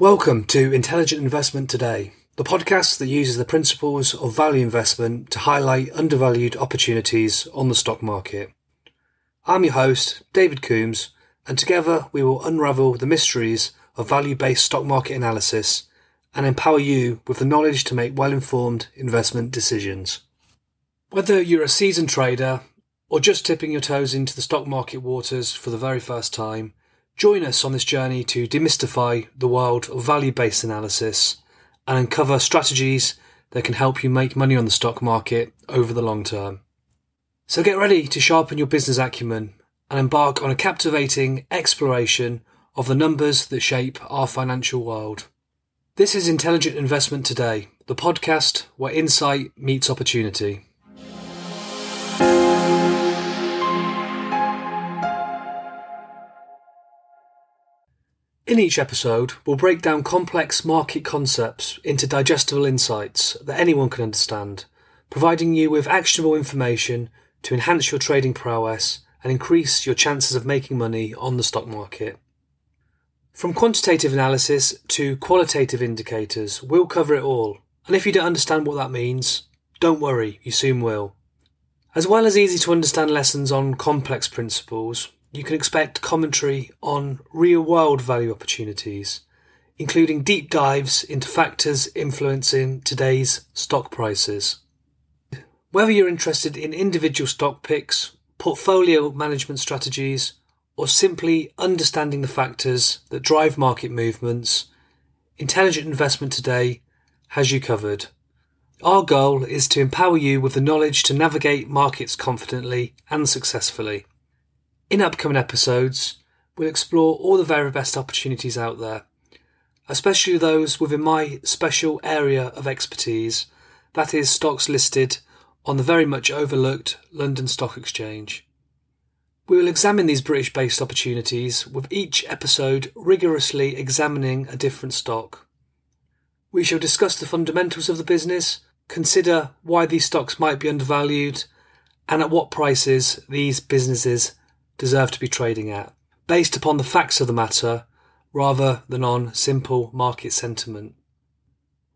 Welcome to Intelligent Investment Today, the podcast that uses the principles of value investment to highlight undervalued opportunities on the stock market. I'm your host, David Coombs, and together we will unravel the mysteries of value based stock market analysis and empower you with the knowledge to make well informed investment decisions. Whether you're a seasoned trader or just tipping your toes into the stock market waters for the very first time, Join us on this journey to demystify the world of value based analysis and uncover strategies that can help you make money on the stock market over the long term. So get ready to sharpen your business acumen and embark on a captivating exploration of the numbers that shape our financial world. This is Intelligent Investment Today, the podcast where insight meets opportunity. In each episode, we'll break down complex market concepts into digestible insights that anyone can understand, providing you with actionable information to enhance your trading prowess and increase your chances of making money on the stock market. From quantitative analysis to qualitative indicators, we'll cover it all. And if you don't understand what that means, don't worry, you soon will. As well as easy to understand lessons on complex principles, you can expect commentary on real world value opportunities, including deep dives into factors influencing today's stock prices. Whether you're interested in individual stock picks, portfolio management strategies, or simply understanding the factors that drive market movements, Intelligent Investment Today has you covered. Our goal is to empower you with the knowledge to navigate markets confidently and successfully. In upcoming episodes, we'll explore all the very best opportunities out there, especially those within my special area of expertise, that is, stocks listed on the very much overlooked London Stock Exchange. We will examine these British based opportunities with each episode rigorously examining a different stock. We shall discuss the fundamentals of the business, consider why these stocks might be undervalued, and at what prices these businesses deserve to be trading at, based upon the facts of the matter rather than on simple market sentiment.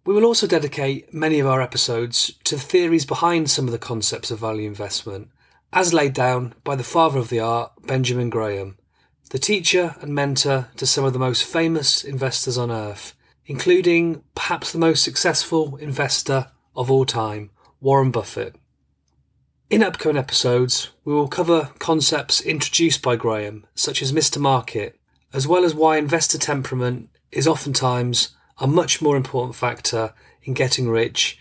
We will also dedicate many of our episodes to the theories behind some of the concepts of value investment, as laid down by the father of the art, Benjamin Graham, the teacher and mentor to some of the most famous investors on earth, including perhaps the most successful investor of all time, Warren Buffett. In upcoming episodes, we will cover concepts introduced by Graham, such as Mr. Market, as well as why investor temperament is oftentimes a much more important factor in getting rich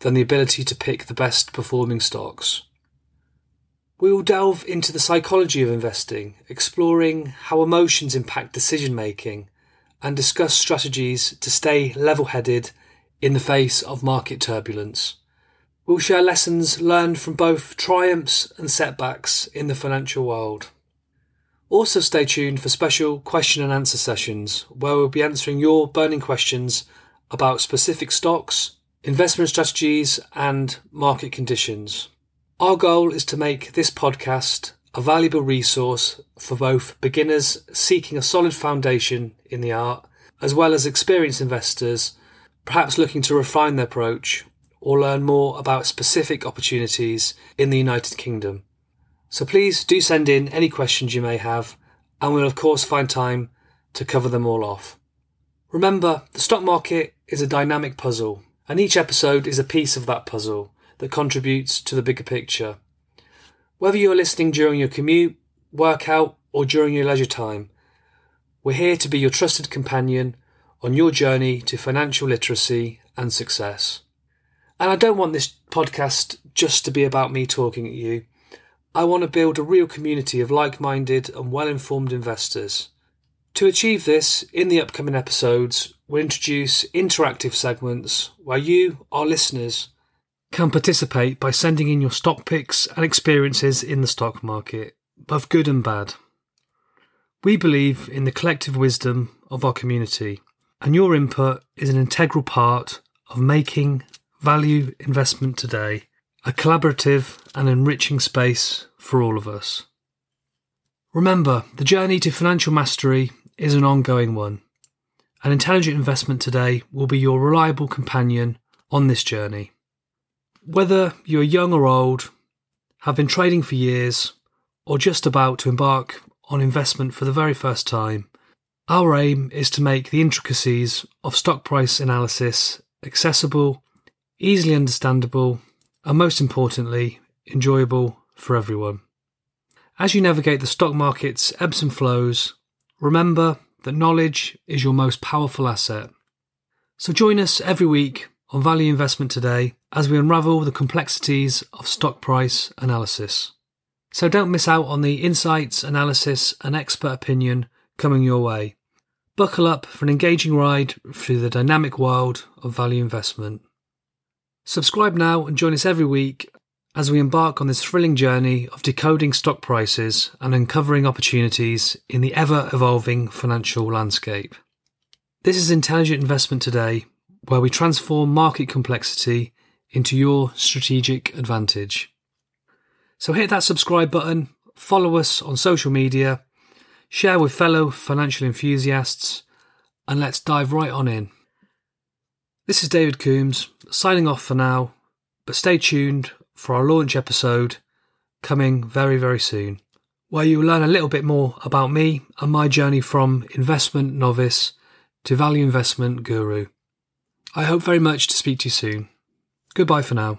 than the ability to pick the best performing stocks. We will delve into the psychology of investing, exploring how emotions impact decision making, and discuss strategies to stay level headed in the face of market turbulence. We'll share lessons learned from both triumphs and setbacks in the financial world. Also, stay tuned for special question and answer sessions where we'll be answering your burning questions about specific stocks, investment strategies, and market conditions. Our goal is to make this podcast a valuable resource for both beginners seeking a solid foundation in the art, as well as experienced investors perhaps looking to refine their approach or learn more about specific opportunities in the United Kingdom. So please do send in any questions you may have, and we'll of course find time to cover them all off. Remember, the stock market is a dynamic puzzle, and each episode is a piece of that puzzle that contributes to the bigger picture. Whether you're listening during your commute, workout, or during your leisure time, we're here to be your trusted companion on your journey to financial literacy and success. And I don't want this podcast just to be about me talking at you. I want to build a real community of like minded and well informed investors. To achieve this, in the upcoming episodes, we'll introduce interactive segments where you, our listeners, can participate by sending in your stock picks and experiences in the stock market, both good and bad. We believe in the collective wisdom of our community, and your input is an integral part of making value investment today, a collaborative and enriching space for all of us. Remember, the journey to financial mastery is an ongoing one, and Intelligent Investment Today will be your reliable companion on this journey. Whether you're young or old, have been trading for years, or just about to embark on investment for the very first time, our aim is to make the intricacies of stock price analysis accessible, easily understandable, and most importantly, enjoyable for everyone. As you navigate the stock market's ebbs and flows, remember that knowledge is your most powerful asset. So join us every week on Value Investment Today as we unravel the complexities of stock price analysis. So don't miss out on the insights, analysis, and expert opinion coming your way. Buckle up for an engaging ride through the dynamic world of value investment. Subscribe now and join us every week as we embark on this thrilling journey of decoding stock prices and uncovering opportunities in the ever evolving financial landscape. This is Intelligent Investment Today, where we transform market complexity into your strategic advantage. So hit that subscribe button, follow us on social media, share with fellow financial enthusiasts, and let's dive right on in. This is David Coombs, signing off for now, but stay tuned for our launch episode coming very, very soon, where you will learn a little bit more about me and my journey from investment novice to value investment guru. I hope very much to speak to you soon. Goodbye for now.